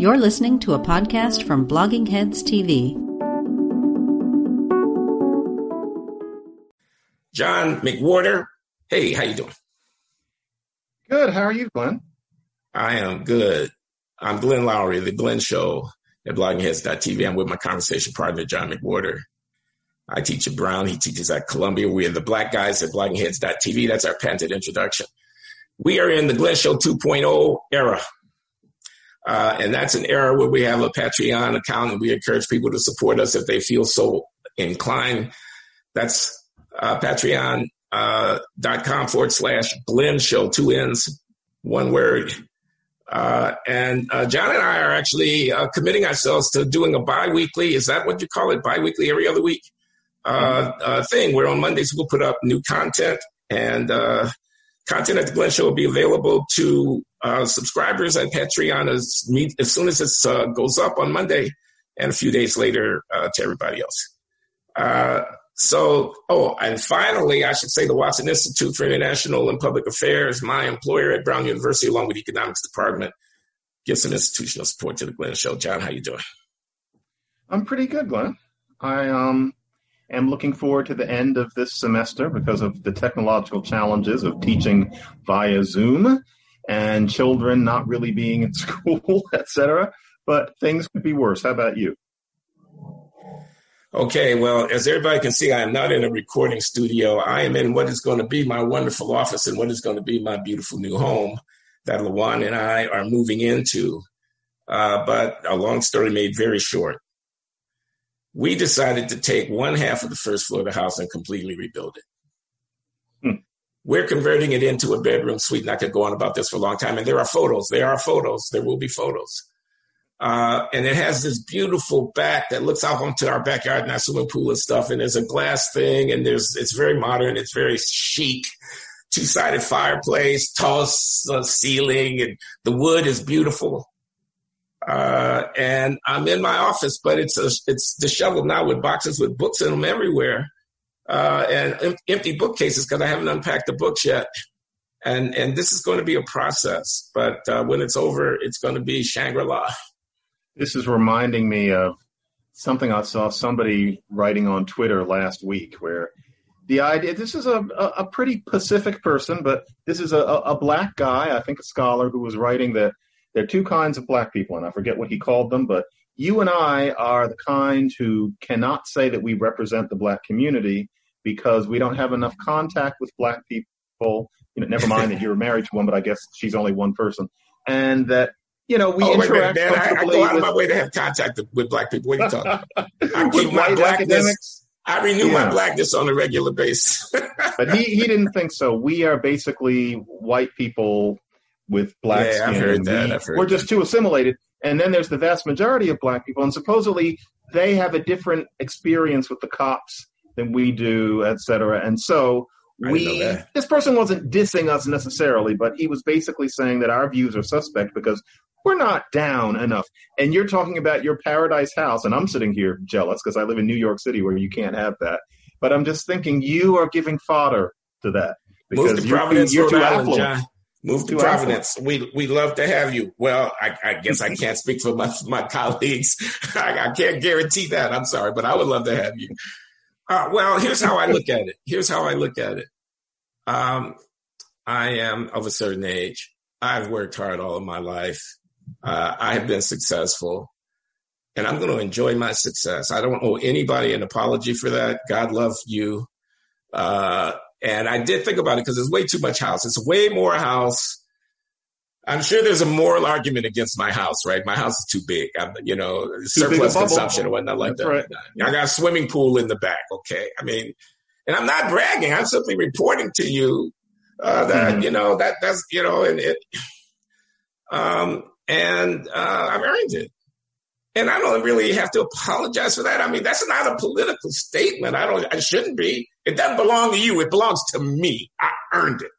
You're listening to a podcast from Blogging Heads TV. John McWhorter. Hey, how you doing? Good. How are you, Glenn? I am good. I'm Glenn Loury, the Glenn Show at bloggingheads.tv. I'm with my conversation partner, John McWhorter. I teach at Brown. He teaches at Columbia. We are the black guys at bloggingheads.tv. That's our patented introduction. We are in the Glenn Show 2.0 era. Uh, and that's an era where we have a Patreon account and we encourage people to support us if they feel so inclined. That's uh, patreon.com uh, forward slash Glenn Show, two N's, one word. Uh, and uh, John and I are actually uh, committing ourselves to doing a bi-weekly, is that what you call it? Bi-weekly every other week mm-hmm. thing where on Mondays we'll put up new content and content at the Glenn Show will be available to Uh, subscribers at Patreon as, as soon as it uh, goes up on Monday and a few days later uh, to everybody else. So, oh, and finally, I should say the Watson Institute for International and Public Affairs, my employer at Brown University, along with the economics department, gives some institutional support to the Glenn Show. John, how you doing? I'm pretty good, Glenn. I um am looking forward to the end of this semester because of the technological challenges of teaching via Zoom and children not really being in school, etc. But things could be worse. How about you? Okay, well, as everybody can see, I am not in a recording studio. I am in what is going to be my wonderful office and what is going to be my beautiful new home that Lawan and I are moving into. Uh, but a long story made very short. We decided to take one half of the first floor of the house and completely rebuild it. We're converting it into a bedroom suite, and I could go on about this for a long time. And there are photos. There are photos. There will be photos. Uh, and it has this beautiful back that looks out onto our backyard and our swimming pool and stuff. And there's a glass thing and there's, it's very modern. It's very chic. Two sided fireplace, tall uh, ceiling, and the wood is beautiful. Uh, and I'm in my office, but it's a, it's disheveled now with boxes with books in them everywhere, uh, and em- empty bookcases because I haven't unpacked the books yet. And and this is going to be a process, but uh, when it's over, it's going to be Shangri La. This is reminding me of something I saw somebody writing on Twitter last week where the idea this is a, a, pretty pacific person, but this is a, a black guy, I think a scholar, who was writing that there are two kinds of black people, and I forget what he called them, but you and I are the kind who cannot say that we represent the black community because we don't have enough contact with black people. You know, never mind that you're married to one, but I guess she's only one person. And that you know, we oh, interact. Wait, man, I, I, go out of my way to have contact with black people. What are you talking about? I keep my blackness. Academics? I renew yeah. my blackness on a regular basis. but he, he didn't think so. We are basically white people with black yeah, skin. I've heard that. I've heard we're just too assimilated. And then there's the vast majority of black people, and supposedly they have a different experience with the cops than we do, etc. And so we this person wasn't dissing us necessarily, but he was basically saying that our views are suspect because we're not down enough. And you're talking about your paradise house, and I'm sitting here jealous because I live in New York City where you can't have that. But I'm just thinking you are giving fodder to that because Move to Providence, you're, you're Rhode Island, John. Move to Providence. We we love to have you. Well, I, I guess I can't speak for my my colleagues. I, I, can't guarantee that. I'm sorry, but I would love to have you. Uh, well, here's how I look at it. Here's how I look at it. Um, I am of a certain age. I've worked hard all of my life. Uh, I have been successful and I'm going to enjoy my success. I don't owe anybody an apology for that. God love you. Uh, and I did think about it because it's way too much house. It's way more house. I'm sure there's a moral argument against my house, right? My house is too big. I'm, you know, too surplus consumption or whatnot like That's that. Right. I got a swimming pool in the back. Okay. I mean, and I'm not bragging. I'm simply reporting to you, uh, that, mm-hmm. you know, that, that's, you know, and it, um, and uh, I've earned it. And I don't really have to apologize for that. I mean, that's not a political statement. I don't. I shouldn't be. It doesn't belong to you. It belongs to me. I earned it.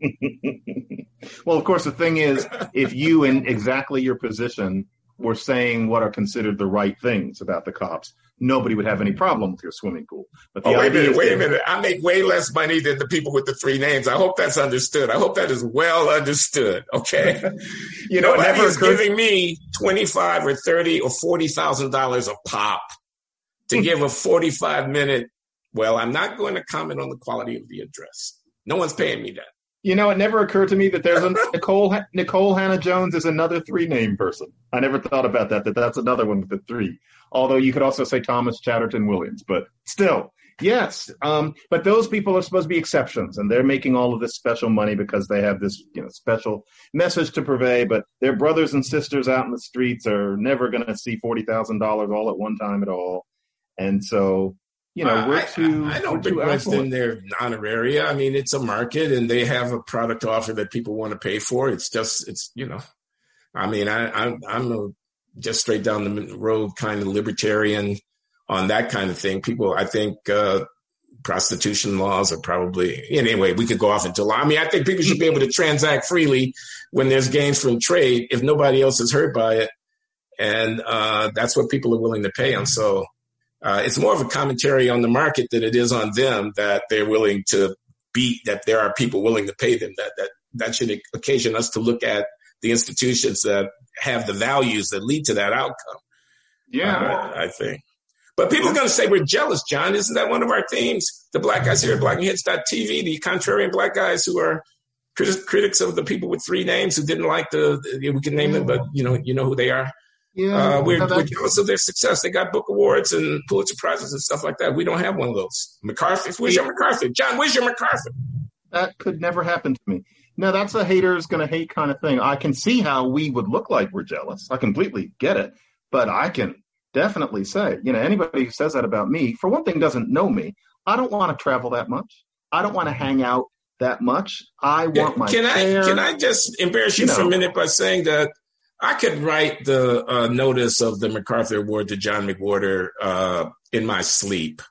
well, of course, the thing is, if you in exactly your position were saying what are considered the right things about the cops, nobody would have any problem with your swimming pool. But the oh, wait a minute, wait a minute. I make way less money than the people with the three names. I hope that's understood. I hope that is well understood. Okay. you know, Nobody is giving me twenty-five or thirty or forty thousand dollars a pop to hmm. give a forty-five minute. Well, I'm not going to comment on the quality of the address. No one's paying me that. You know, it never occurred to me that there's a Nicole Nikole Hannah-Jones is another three name person. I never thought about that. That that's another one with the three. Although you could also say Thomas Chatterton Williams, but still, yes. Um, but those people are supposed to be exceptions, and they're making all of this special money because they have this you know special message to purvey. But their brothers and sisters out in the streets are never going to see forty thousand dollars all at one time at all, and so you know, we're too. I, I, I don't invest in their honoraria. I mean, it's a market, and they have a product offer that people want to pay for. It's just, it's you know, I mean, I, I'm I'm a just straight down the road kind of libertarian on that kind of thing. People, I think. uh prostitution laws are probably anyway we could go off into law i mean i think people should be able to transact freely when there's gains from trade if nobody else is hurt by it and uh, that's what people are willing to pay and so uh, it's more of a commentary on the market than it is on them that they're willing to beat that there are people willing to pay them that that that should occasion us to look at the institutions that have the values that lead to that outcome. Yeah. Uh, I, think. But people are going to say we're jealous john. Isn't that one of our themes? The black guys here at bloggingheads.tv the contrarian black guys who are critics of the people with three names who didn't like the we can name them but you know you know who they are yeah, uh, we're, we're jealous of their success. They got book awards and Pulitzer prizes and stuff like that. We don't have one of those. MacArthur, where's your MacArthur? John, where's your MacArthur? That could never happen to me. No, that's a hater's going to hate kind of thing. I can see how we would look like we're jealous. I completely get it. But I can definitely say, you know, anybody who says that about me, for one thing, doesn't know me. I don't want to travel that much. I don't want to hang out that much. I want my can. I can I just embarrass you, you know, for a minute by saying that I could write the uh, notice of the MacArthur Award to John McWhorter uh, in my sleep.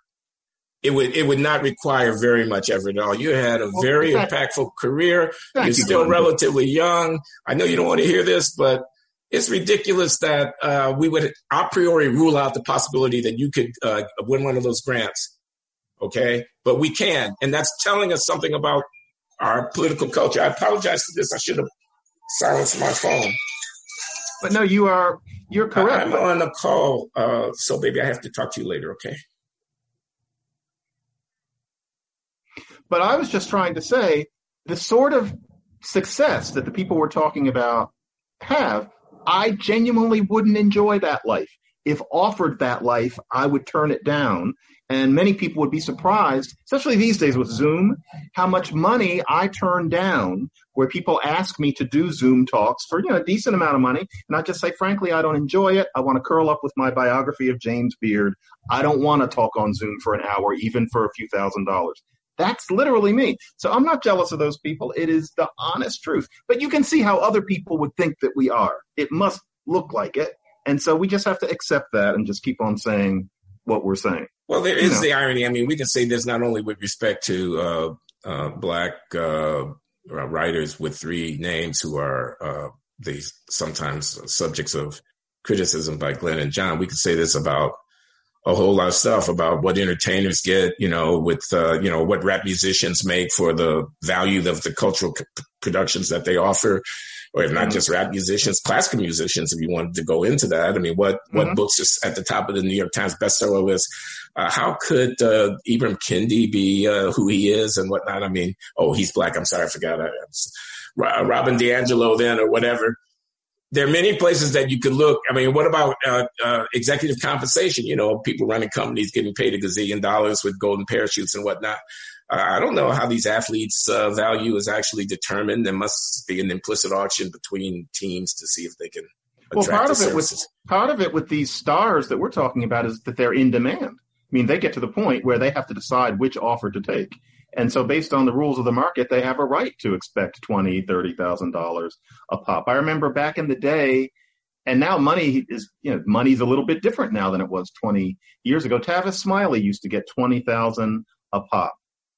It would it would not require very much effort at all. You had a very well, impactful career. You're still relatively young. I know you don't want to hear this, but it's ridiculous that uh, we would a priori rule out the possibility that you could uh, win one of those grants. Okay, but we can, and that's telling us something about our political culture. I apologize for this. I should have silenced my phone. But no, you are you're correct. I'm on a call, uh, so baby, I have to talk to you later. Okay. But I was just trying to say the sort of success that the people we're talking about have. I genuinely wouldn't enjoy that life. If offered that life, I would turn it down and many people would be surprised, especially these days with Zoom, how much money I turn down where people ask me to do Zoom talks for you know a decent amount of money. And I just say, frankly, I don't enjoy it. I want to curl up with my biography of James Beard. I don't want to talk on Zoom for an hour, even for a few thousand dollars. That's literally me. So I'm not jealous of those people. It is the honest truth. But you can see how other people would think that we are. It must look like it. And so we just have to accept that and just keep on saying what we're saying. Well, there is the irony. I mean, we can say this not only with respect to uh, uh, black uh, writers with three names who are uh, these sometimes subjects of criticism by Glenn and John. We could say this about a whole lot of stuff about what entertainers get, you know, with, uh, you know, what rap musicians make for the value of the cultural c- productions that they offer or if not just rap musicians, classical musicians, if you wanted to go into that. I mean, what, what mm-hmm. books is at the top of the New York Times bestseller list? Uh, how could uh, Ibram Kendi be uh, who he is and whatnot? I mean, oh, he's black. I'm sorry, I forgot. I, Robin DiAngelo then or whatever. There are many places that you could look. I mean, what about uh, uh, executive compensation? You know, people running companies getting paid a gazillion dollars with golden parachutes and whatnot. I don't know how these athletes' uh, value is actually determined. There must be an implicit auction between teams to see if they can. Well, part of it with part of it with these stars that we're talking about is that they're in demand. I mean, they get to the point where they have to decide which offer to take. And so based on the rules of the market, they have a right to expect twenty, thirty thousand dollars a pop. I remember back in the day, and now money is you know, money's a little bit different now than it was twenty years ago. Tavis Smiley used to get twenty thousand a pop.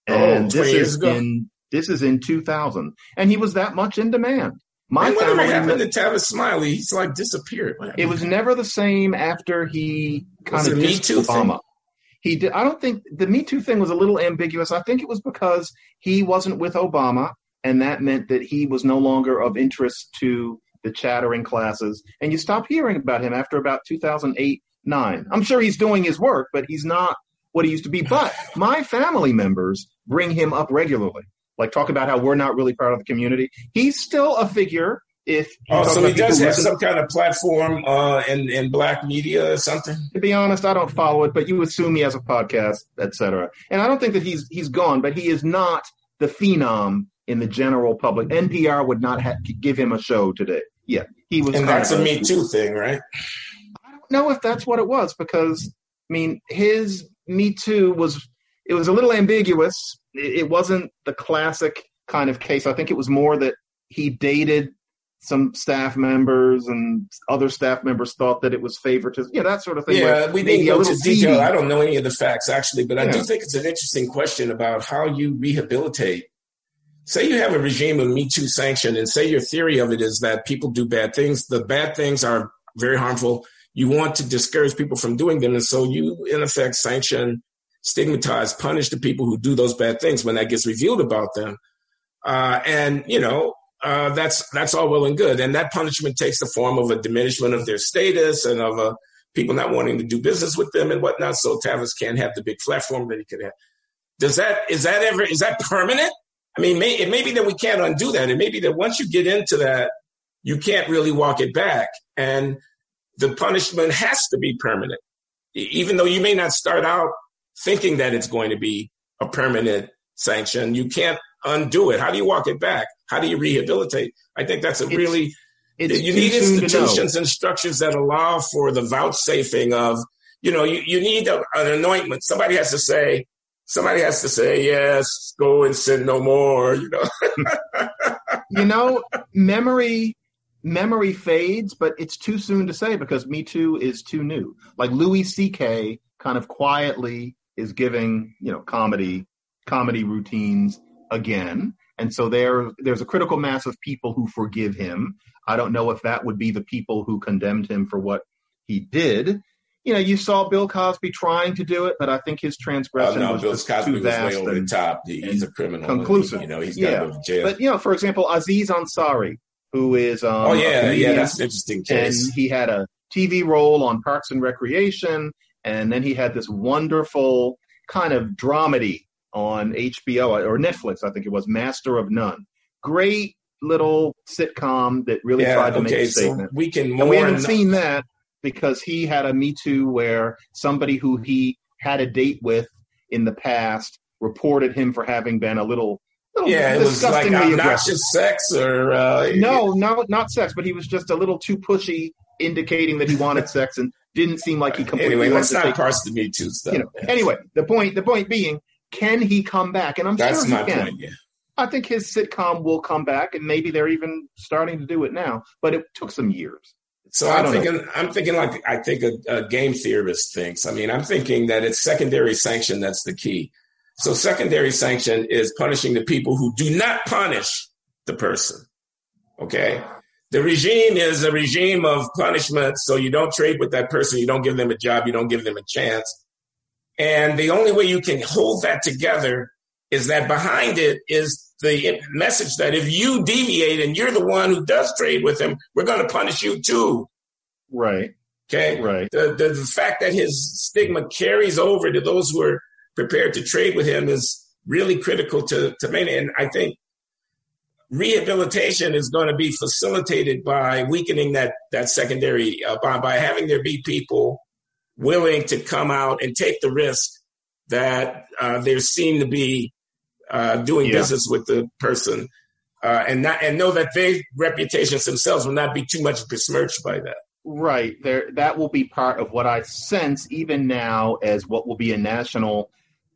Oh, and oh, this is in this is in 2000, and he was that much in demand. My what family happened to Tavis Smiley? He's like disappeared. It was never the same after he kind of Me Too Obama. Thing? He did. I don't think the Me Too thing was a little ambiguous. I think it was because he wasn't with Obama, and that meant that he was no longer of interest to the chattering classes, and you stop hearing about him after about 2008, nine. I'm sure he's doing his work, but he's not what he used to be. But my family members bring him up regularly, like talk about how we're not really part of the community. He's still a figure. If oh, so he does have some kind of platform uh, in in black media or something. To be honest, I don't follow it, but you assume he has a podcast, etc. And I don't think that he's he's gone, but he is not the phenom in the general public. NPR would not have, give him a show today. Yeah, he was. And that's a Me Too thing, right? I don't know if that's what it was because I mean his Me Too was it was a little ambiguous. It wasn't the classic kind of case. I think it was more that he dated some staff members and other staff members thought that it was favoritism. Yeah, that sort of thing. Yeah, we didn't go into detail. I don't know any of the facts actually, but yeah. I do think it's an interesting question about how you rehabilitate. Say you have a regime of Me Too sanction, and say your theory of it is that people do bad things. The bad things are very harmful. You want to discourage people from doing them, and so you, in effect, sanction, stigmatize, punish the people who do those bad things when that gets revealed about them. Uh, and you know, uh, that's that's all well and good, and that punishment takes the form of a diminishment of their status and of a people not wanting to do business with them and whatnot. So Tavis can't have the big platform that he could have. Does that is that ever is that permanent? I mean, may, it may be that we can't undo that. It may be that once you get into that, you can't really walk it back, and the punishment has to be permanent, even though you may not start out thinking that it's going to be a permanent sanction. You can't undo it. How do you walk it back? How do you rehabilitate? I think that's a it's, really it's you need institutions and structures that allow for the vouchsafing of you know you, you need a, an anointment. Somebody has to say somebody has to say yes, go and sin no more. You know. you know, memory memory fades, but it's too soon to say because Me Too is too new. Like Louis C.K. kind of quietly is giving you know comedy comedy routines again and so there, there's a critical mass of people who forgive him. I don't know if that would be the people who condemned him for what he did. You know, you saw Bill Cosby trying to do it, but I think his transgression oh, no, was Bill just Cosby too vast was way over and, the top. He's a criminal. Conclusive. You know, he's got yeah. to go to jail. But you know, for example, Aziz Ansari, who is um, oh yeah, yeah, that's an interesting case. And he had a TV role on Parks and Recreation, and then he had this wonderful kind of dramedy on HBO or Netflix, I think it was, Master of None. Great little sitcom that really yeah, tried to okay, make a statement. So we can and we haven't seen that because he had a Me Too where somebody who he had a date with in the past reported him for having been a little. Yeah, it was like obnoxious sex or uh, no, no, not sex, but he was just a little too pushy, indicating that he wanted sex and didn't seem like he completely. Anyway, let's not parse the Me Too stuff. You know, anyway, the point, the point being, can he come back? And I'm That's sure he can. Point, yeah. I think his sitcom will come back, and maybe they're even starting to do it now. But it took some years. So I'm thinking, know. I'm thinking like I think a, a, game theorist thinks. I mean, I'm thinking that it's secondary sanction that's the key. So secondary sanction is punishing the people who do not punish the person. Okay. The regime is a regime of punishment. So you don't trade with that person. You don't give them a job. You don't give them a chance. And the only way you can hold that together is that behind it is the message that if you deviate and you're the one who does trade with him, we're going to punish you too. Right. Okay. Right. The, the, the fact that his stigma carries over to those who are prepared to trade with him is really critical to, to maintain. And I think rehabilitation is going to be facilitated by weakening that, that secondary uh, bond, by having there be people willing to come out and take the risk that uh, they seem to be uh, doing yeah. business with the person, uh, and not and know that their reputations themselves will not be too much besmirched by that. Right there, that will be part of what I sense even now as what will be a national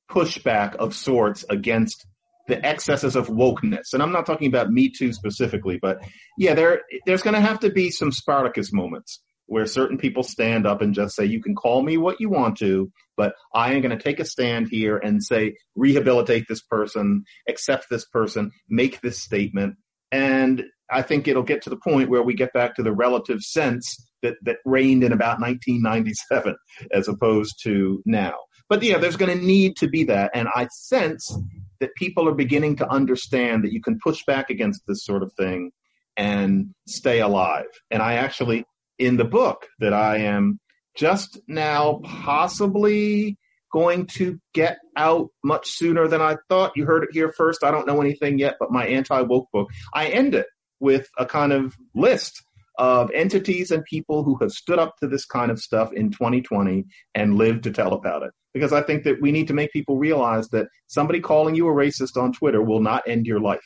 pushback of sorts against the excesses of wokeness. And I'm not talking about Me Too specifically, but yeah, there there's going to have to be some Spartacus moments where certain people stand up and just say, you can call me what you want to, but I am going to take a stand here and say, rehabilitate this person, accept this person, make this statement. And I think it'll get to the point where we get back to the relative sense that, that reigned in about 1997 as opposed to now. But yeah, there's going to need to be that. And I sense that people are beginning to understand that you can push back against this sort of thing and stay alive. And I actually, in the book that I am just now possibly going to get out much sooner than I thought. You heard it here first. I don't know anything yet, but my anti woke book, I end it with a kind of list of entities and people who have stood up to this kind of stuff in 2020 and lived to tell about it. Because I think that we need to make people realize that somebody calling you a racist on Twitter will not end your life.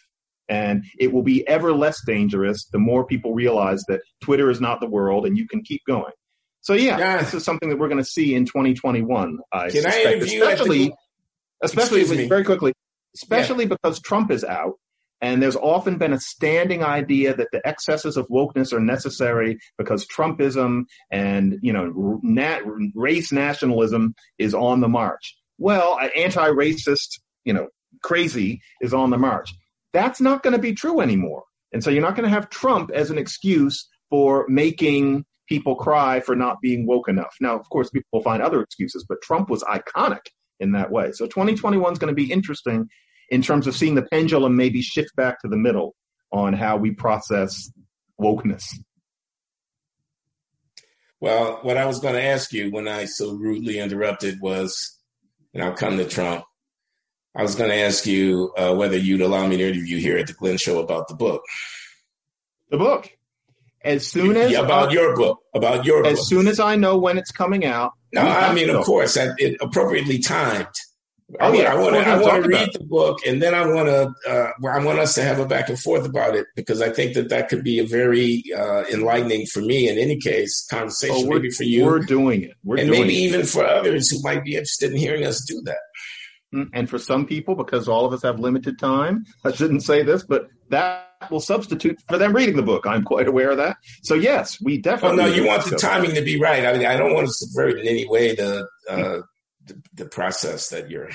And it will be ever less dangerous the more people realize that Twitter is not the world and you can keep going. So yeah, yeah. this is something that we're going to see in 2021. I can suspect, I especially, especially very quickly, especially yeah. because Trump is out and there's often been a standing idea that the excesses of wokeness are necessary because Trumpism and you know nat- race nationalism is on the march. Well, anti-racist, you know, crazy is on the march. That's not going to be true anymore. And so you're not going to have Trump as an excuse for making people cry for not being woke enough. Now, of course, people will find other excuses, but Trump was iconic in that way. So 2021 is going to be interesting in terms of seeing the pendulum maybe shift back to the middle on how we process wokeness. Well, what I was going to ask you when I so rudely interrupted was, and I'll come to Trump. I was going to ask you uh, whether you'd allow me to interview here at the Glenn Show about the book. The book. As soon as yeah, about uh, your book, about your book. as book. soon as I know when it's coming out. No, I mean, of course, it appropriately timed. I, oh, yeah. I want to. I want to read the book, and then I want to. Uh, I want us to have a back and forth about it because I think that that could be a very uh, enlightening for me. In any case, conversation oh, maybe for you. We're doing it, we're and maybe it. even for others who might be interested in hearing us do that. Mm, and for some people, because all of us have limited time, I shouldn't say this, but that will substitute for them reading the book. I'm quite aware of that. So yes, we definitely. Well, no, you want the timing to be right. I mean, I don't want to subvert in any way the. Uh, the, the process that you're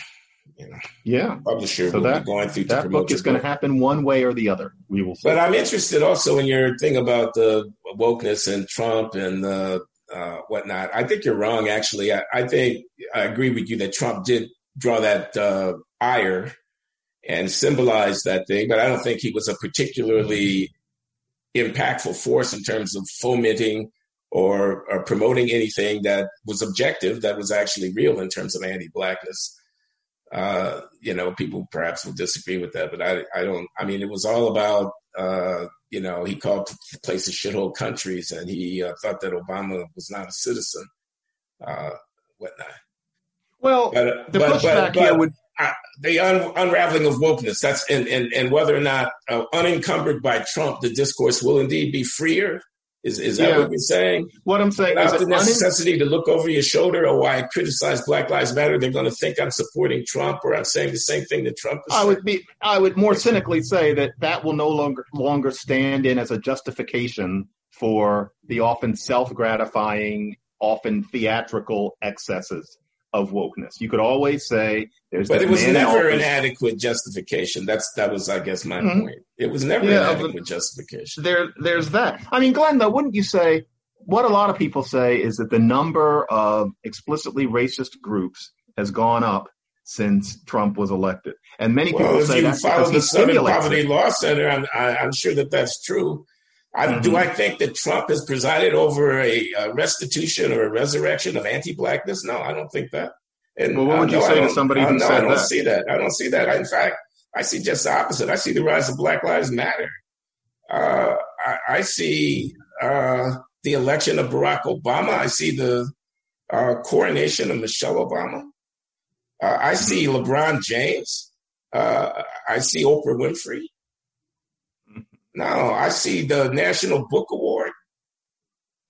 you know, yeah, publisher so will that, be going through. That book is going to happen one way or the other. We will. See. But I'm interested also in your thing about the wokeness and Trump and the uh, whatnot. I think you're wrong. Actually, I, I, think I agree with you that Trump did draw that uh, ire and symbolize that thing, but I don't think he was a particularly impactful force in terms of fomenting or, or promoting anything that was objective, that was actually real in terms of anti-blackness. Uh, you know, people perhaps will disagree with that, but I, I don't. I mean, it was all about, uh, you know, he called places shithole countries, and he uh, thought that Obama was not a citizen, uh, whatnot. Well, but, uh, the but, pushback but, here would the un- unraveling of wokeness. That's and and and whether or not unencumbered by Trump, the discourse will indeed be freer is is that yeah. what you're saying? What I'm saying Without is the necessity to look over your shoulder or why I criticize Black Lives Matter, they're going to think I'm supporting Trump or I'm saying the same thing that Trump is. I saying. would be. I would more cynically say that that will no longer longer stand in as a justification for the often self gratifying, often theatrical excesses of wokeness. You could always say there's. But it was never an adequate justification. That's that was, I guess, my mm-hmm. point. It was never yeah, an adequate justification. There, there's that. I mean, Glenn, though, wouldn't you say what a lot of people say is that the number of explicitly racist groups has gone up since Trump was elected, and many well, people say you follow the Southern Poverty Law Center. I'm, I, am sure that that's true. I, mm-hmm. Do I think that Trump has presided over a, a, restitution or a resurrection of anti-blackness? No, I don't think that. And well, what would you say to somebody who no, said I don't that? see that. I don't see that. In fact, I see just the opposite. I see the rise of Black Lives Matter. Uh, I, I, see uh, the election of Barack Obama. I see the uh, coronation of Michelle Obama. Uh, I see LeBron James. Uh, I see Oprah Winfrey. No, I see the National Book Award.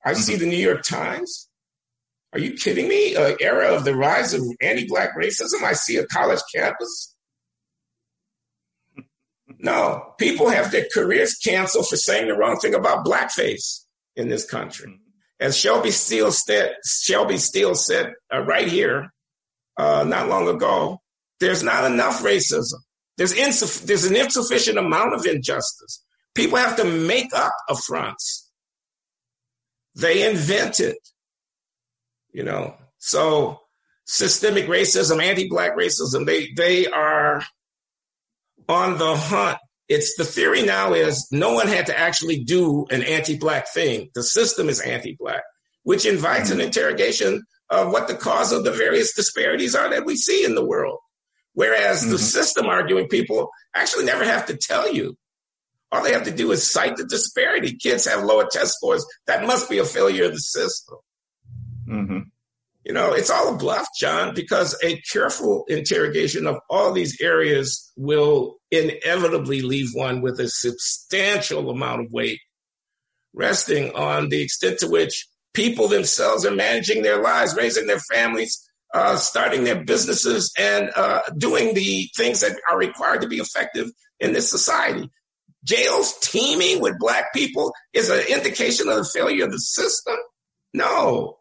I see the New York Times. Are you kidding me? An era of the rise of anti-black racism. I see a college campus. No, people have their careers canceled for saying the wrong thing about blackface in this country. As Shelby Steele said, Shelby Steele said uh, right here, uh, not long ago, there's not enough racism. There's, insuff- there's an insufficient amount of injustice. People have to make up affronts. They invent it, you know. So systemic racism, anti-black racism, they they are on the hunt It's the theory now is no one had to actually do an anti-black thing. The system is anti-black, which invites an interrogation of what the cause of the various disparities are that we see in the world. Whereas mm-hmm. the system arguing people actually never have to tell you. All they have to do is cite the disparity. Kids have lower test scores. That must be a failure of the system. Mm-hmm. You know, it's all a bluff, John, because a careful interrogation of all these areas will inevitably leave one with a substantial amount of weight resting on the extent to which people themselves are managing their lives, raising their families, uh, starting their businesses, and uh, doing the things that are required to be effective in this society. Jails teeming with black people is an indication of the failure of the system? No,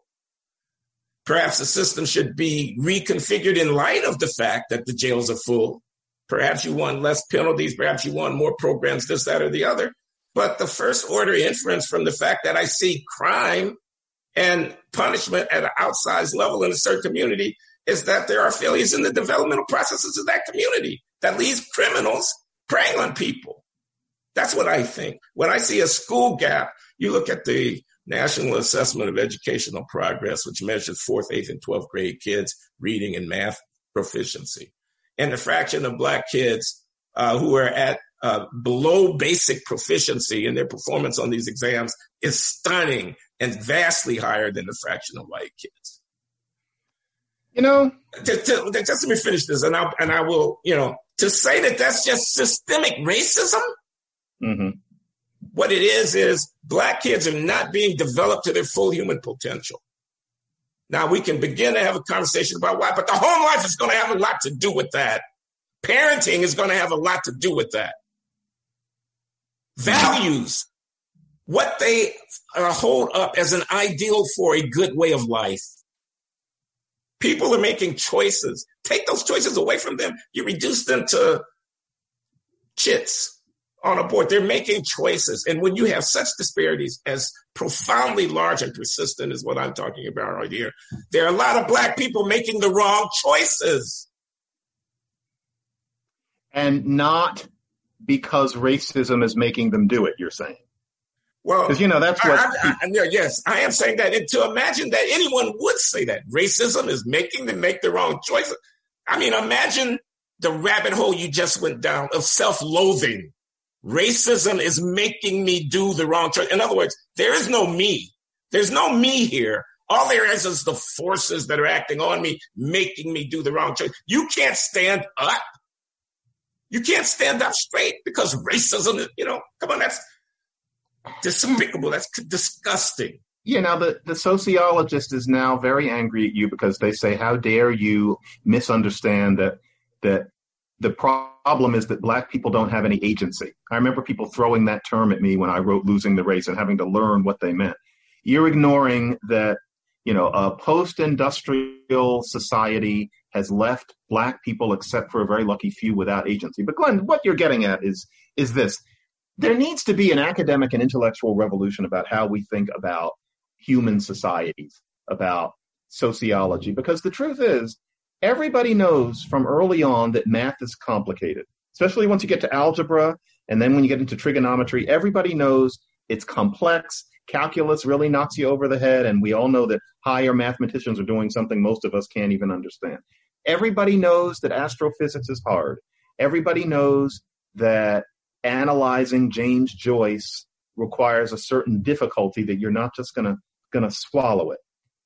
Perhaps the system should be reconfigured in light of the fact that the jails are full. Perhaps you want less penalties. Perhaps you want more programs, this, that, or the other. But the first order inference from the fact that I see crime and punishment at an outsized level in a certain community is that there are failures in the developmental processes of that community that leaves criminals preying on people. That's what I think. When I see a school gap, you look at the National Assessment of Educational Progress, which measures fourth, eighth, and 12th grade kids' reading and math proficiency. And the fraction of Black kids uh, who are at uh, below basic proficiency in their performance on these exams is stunning and vastly higher than the fraction of white kids. You know, just, just let me finish this, and I and I will. You know, to say that that's just systemic racism. Mm-hmm. What it is, is black kids are not being developed to their full human potential. Now we can begin to have a conversation about why, but the home life is going to have a lot to do with that. Parenting is going to have a lot to do with that. Values, what they uh, hold up as an ideal for a good way of life. People are making choices. Take those choices away from them. You reduce them to chits on a board. They're making choices. And when you have such disparities as profoundly large and persistent is what I'm talking about right here, there are a lot of black people making the wrong choices. And not because racism is making them do it, you're saying. Well, because you know that's what. I, I, I, yes, I am saying that. And to imagine that anyone would say that racism is making them make the wrong choices. I mean, imagine the rabbit hole you just went down of self-loathing Racism is making me do the wrong choice. In other words, there is no me. There's no me here. All there is is the forces that are acting on me, making me do the wrong choice. You can't stand up. You can't stand up straight because racism is, you know, come on, that's despicable. That's disgusting. Yeah, now the, the sociologist is now very angry at you because they say, How dare you misunderstand that that the problem is that black people don't have any agency. I remember people throwing that term at me when I wrote Losing the Race and having to learn what they meant. You're ignoring that, you know, a post industrial society has left black people, except for a very lucky few, without agency. But Glenn, what you're getting at is, is this. There needs to be an academic and intellectual revolution about how we think about human societies, about sociology, because the truth is, everybody knows from early on that math is complicated, especially once you get to algebra and then when you get into trigonometry, everybody knows it's complex. Calculus really knocks you over the head, and we all know that higher mathematicians are doing something most of us can't even understand. Everybody knows that astrophysics is hard. Everybody knows that analyzing James Joyce requires a certain difficulty that you're not just gonna gonna swallow it.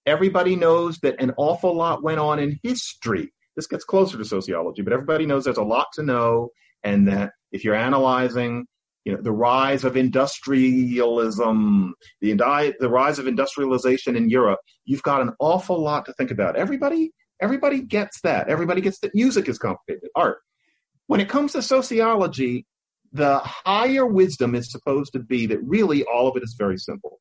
Everybody knows that an awful lot went on in history. This gets closer to sociology, but everybody knows there's a lot to know, and that if you're analyzing you know, the rise of industrialism, the, the rise of industrialization in Europe, you've got an awful lot to think about. Everybody, everybody gets that. Everybody gets that music is complicated, art. When it comes to sociology, the higher wisdom is supposed to be that really all of it is very simple.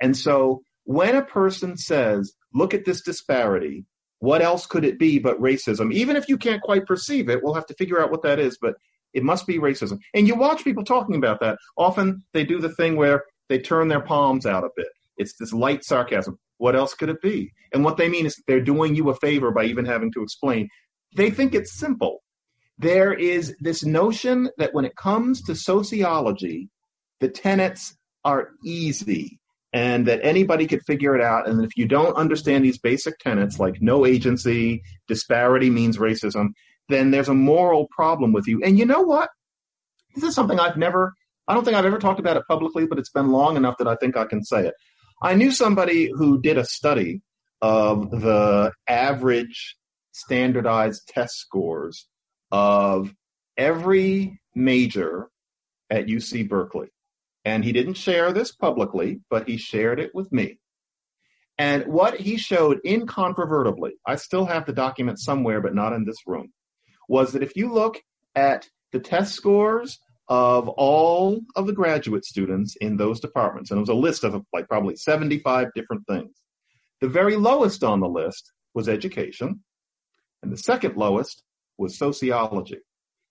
And so when a person says, look at this disparity, what else could it be but racism? Even if you can't quite perceive it, we'll have to figure out what that is, but it must be racism. And you watch people talking about that. Often they do the thing where they turn their palms out a bit. It's this light sarcasm. What else could it be? And what they mean is they're doing you a favor by even having to explain. They think it's simple. there is this notion that when it comes to sociology, the tenets are easy and that anybody could figure it out. And if you don't understand these basic tenets, like no agency, disparity means racism, then there's a moral problem with you. And you know what? This is something I've never, I don't think I've ever talked about it publicly, but it's been long enough that I think I can say it. I knew somebody who did a study of the average standardized test scores of every major at UC Berkeley. And he didn't share this publicly, but he shared it with me. And what he showed incontrovertibly, I still have the document somewhere, but not in this room, was that if you look at the test scores of all of the graduate students in those departments, and it was a list of like probably 75 different things, the very lowest on the list was education, and the second lowest was sociology.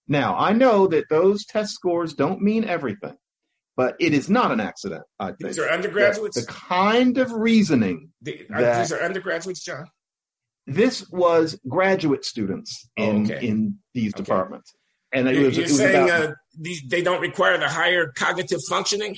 Now, I know that those test scores don't mean everything, but it is not an accident. I think. These are undergraduates. The kind of reasoning. The, that, these are undergraduates, John. This was graduate students in oh, okay. in these okay. departments, and it was, you're it was saying about, uh, these, they don't require the higher cognitive functioning.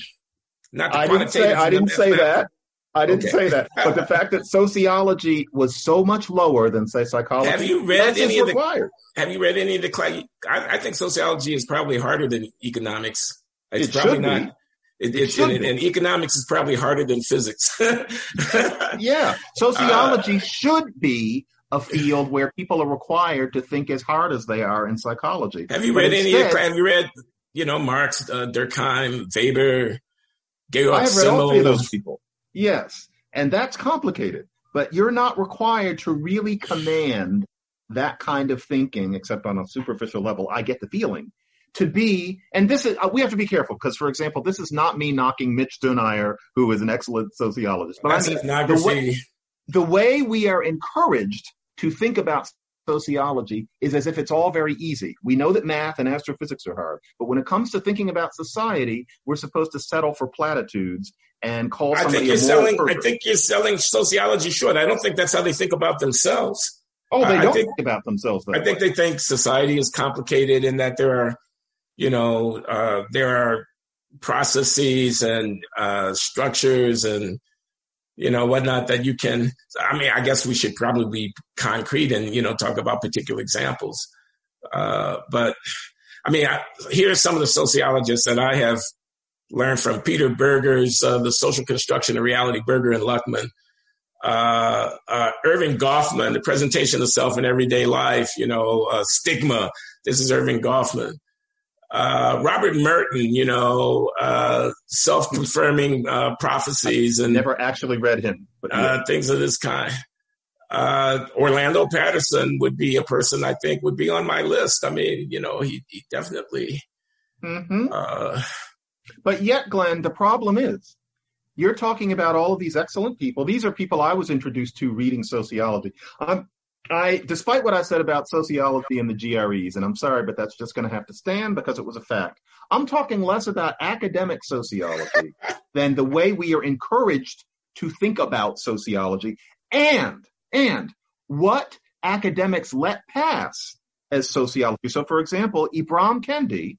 Not the I didn't say I didn't say that. I didn't okay. say that, but the fact that sociology was so much lower than say psychology. Have you read any of the? Have you read any of the? I, I, think sociology is probably harder than economics. It's it probably not. It, it, and, and, economics is probably harder than physics. yeah, sociology uh, should be a field where people are required to think as hard as they are in psychology. Have you read instead, any? Of, have you read, you know, Marx, uh, Durkheim, Weber, Georg I have read all three of those people. Yes, and that's complicated, but you're not required to really command that kind of thinking, except on a superficial level. I get the feeling to be, and this is, uh, we have to be careful because, for example, this is not me knocking Mitch Duneier, who is an excellent sociologist, but That's I mean, the way, the way we are encouraged to think about sociology is as if it's all very easy. We know that math and astrophysics are hard, but when it comes to thinking about society, we're supposed to settle for platitudes and call somebody I think you're selling. I think you're selling sociology short. I don't think that's how they think about themselves. Oh, they don't think, think, about themselves. I think they think society is complicated and that there are you know, uh, there are processes and uh, structures and you know whatnot that you can. I mean, I guess we should probably be concrete and you know talk about particular examples. Uh, but I mean, I, here are some of the sociologists that I have learned from: Peter Berger's uh, "The Social Construction of Reality," Berger and Luckmann. Uh, uh, Erving Goffman, the presentation of self in everyday life, you know, stigma. This is Erving Goffman uh, Robert Merton, you know, uh, self-confirming uh, prophecies and never actually read him, but uh, yeah. things of this kind. Uh, Orlando Patterson would be a person I think would be on my list. I mean, you know, he, he definitely. Mm-hmm. Uh, but yet, Glenn, the problem is you're talking about all of these excellent people. These are people I was introduced to reading sociology. I'm I, despite what I said about sociology and the GREs, and I'm sorry, but that's just going to have to stand because it was a fact. I'm talking less about academic sociology than the way we are encouraged to think about sociology and, and what academics let pass as sociology. So, for example, Ibram Kendi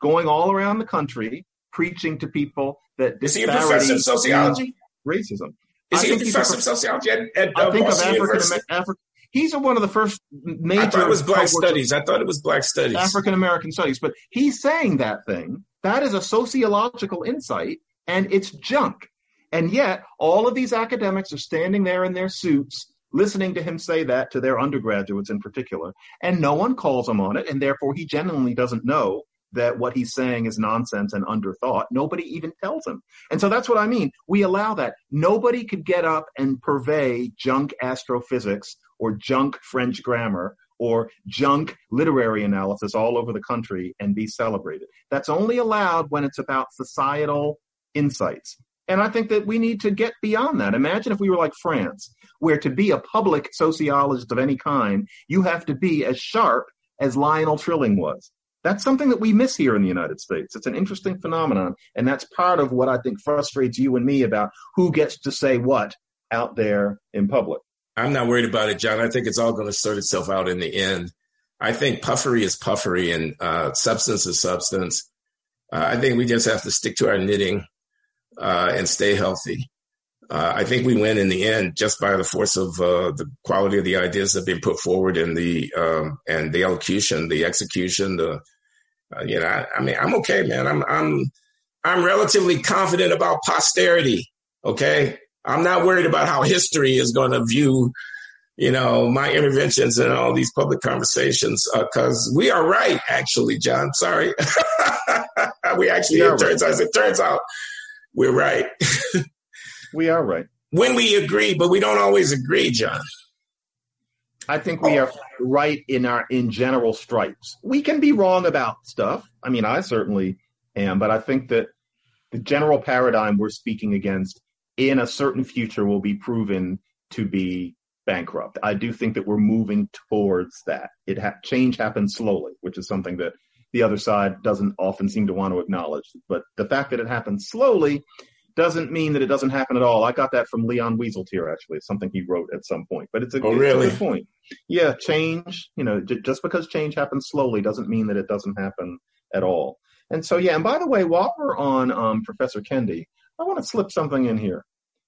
going all around the country preaching to people that is he a professor of sociology? Racism. Is he a professor of sociology at, at I think of African, African he's one of the first major. I thought it was black studies. I thought it was black studies, African American studies. But he's saying that thing. That is a sociological insight, and it's junk. And yet, all of these academics are standing there in their suits, listening to him say that to their undergraduates in particular, and no one calls him on it, and therefore he genuinely doesn't know that what he's saying is nonsense and underthought. Nobody even tells him. And so that's what I mean. We allow that. Nobody could get up and purvey junk astrophysics or junk French grammar or junk literary analysis all over the country and be celebrated. That's only allowed when it's about societal insights. And I think that we need to get beyond that. Imagine if we were like France, where to be a public sociologist of any kind, you have to be as sharp as Lionel Trilling was. That's something that we miss here in the United States. It's an interesting phenomenon. And that's part of what I think frustrates you and me about who gets to say what out there in public. I'm not worried about it, John. I think it's all going to sort itself out in the end. I think puffery is puffery and uh, substance is substance. Uh, I think we just have to stick to our knitting uh, and stay healthy. Uh, I think we win in the end just by the force of uh, the quality of the ideas that have been put forward and the um, and the elocution, the execution. The uh, you know, I, I, mean, I'm okay, man. I'm I'm I'm relatively confident about posterity. Okay, I'm not worried about how history is going to view you know, my interventions and all these public conversations, because uh, we are right, actually, John. Sorry. we actually, we it, turns right. out, it turns out, we're right. we are right. When we agree, but we don't always agree, John. I think we are right in our in general stripes. We can be wrong about stuff. I mean, I certainly am, but I think that the general paradigm we're speaking against in a certain future will be proven to be bankrupt. I do think that we're moving towards that. It ha- change happens slowly, which is something that the other side doesn't often seem to want to acknowledge. But the fact that it happens slowly doesn't mean that it doesn't happen at all. I got that from Leon Wieseltier, actually. It's something he wrote at some point. But it's a, oh, really? a good point. Yeah, change, you know, j- just because change happens slowly doesn't mean that it doesn't happen at all. And so, yeah, and by the way, while we're on um, Professor Kendi, I want to slip something in here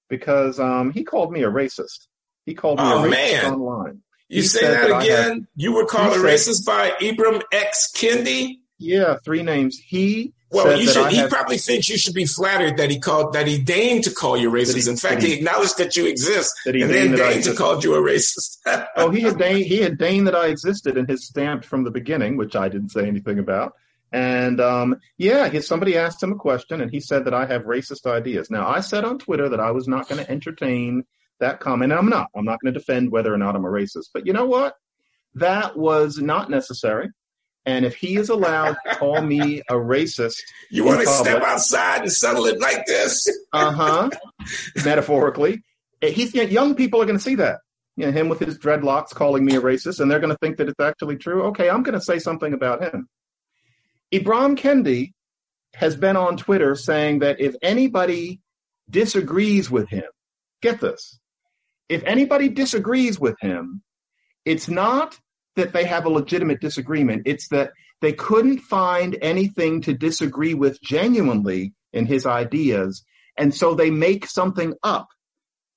because um, he called me a racist. He called me oh, a racist man. online. You he say that, that again? Had, you were called a racist by Ibram X. Kendi? Yeah, three names. He well, you should, he had, probably thinks you should be flattered that he called that he deigned to call you racist. He, In fact, he, he, acknowledged that you exist, that he and then deigned to call you a racist. oh, he had deigned he had deigned that I existed and his stamped from the beginning, which I didn't say anything about. And um, yeah, he, somebody asked him a question, and he said that I have racist ideas. Now, I said on Twitter that I was not going to entertain that comment. And I'm not. I'm not going to defend whether or not I'm a racist. But you know what? That was not necessary. And if he is allowed to call me a racist, you want to step outside and settle it like this? uh huh. Metaphorically, he's young people are going to see that. You know, him with his dreadlocks calling me a racist, and they're going to think that it's actually true. Okay, I'm going to say something about him. Ibram Kendi has been on Twitter saying that if anybody disagrees with him, get this, if anybody disagrees with him, it's not that they have a legitimate disagreement. It's that they couldn't find anything to disagree with genuinely in his ideas. And so they make something up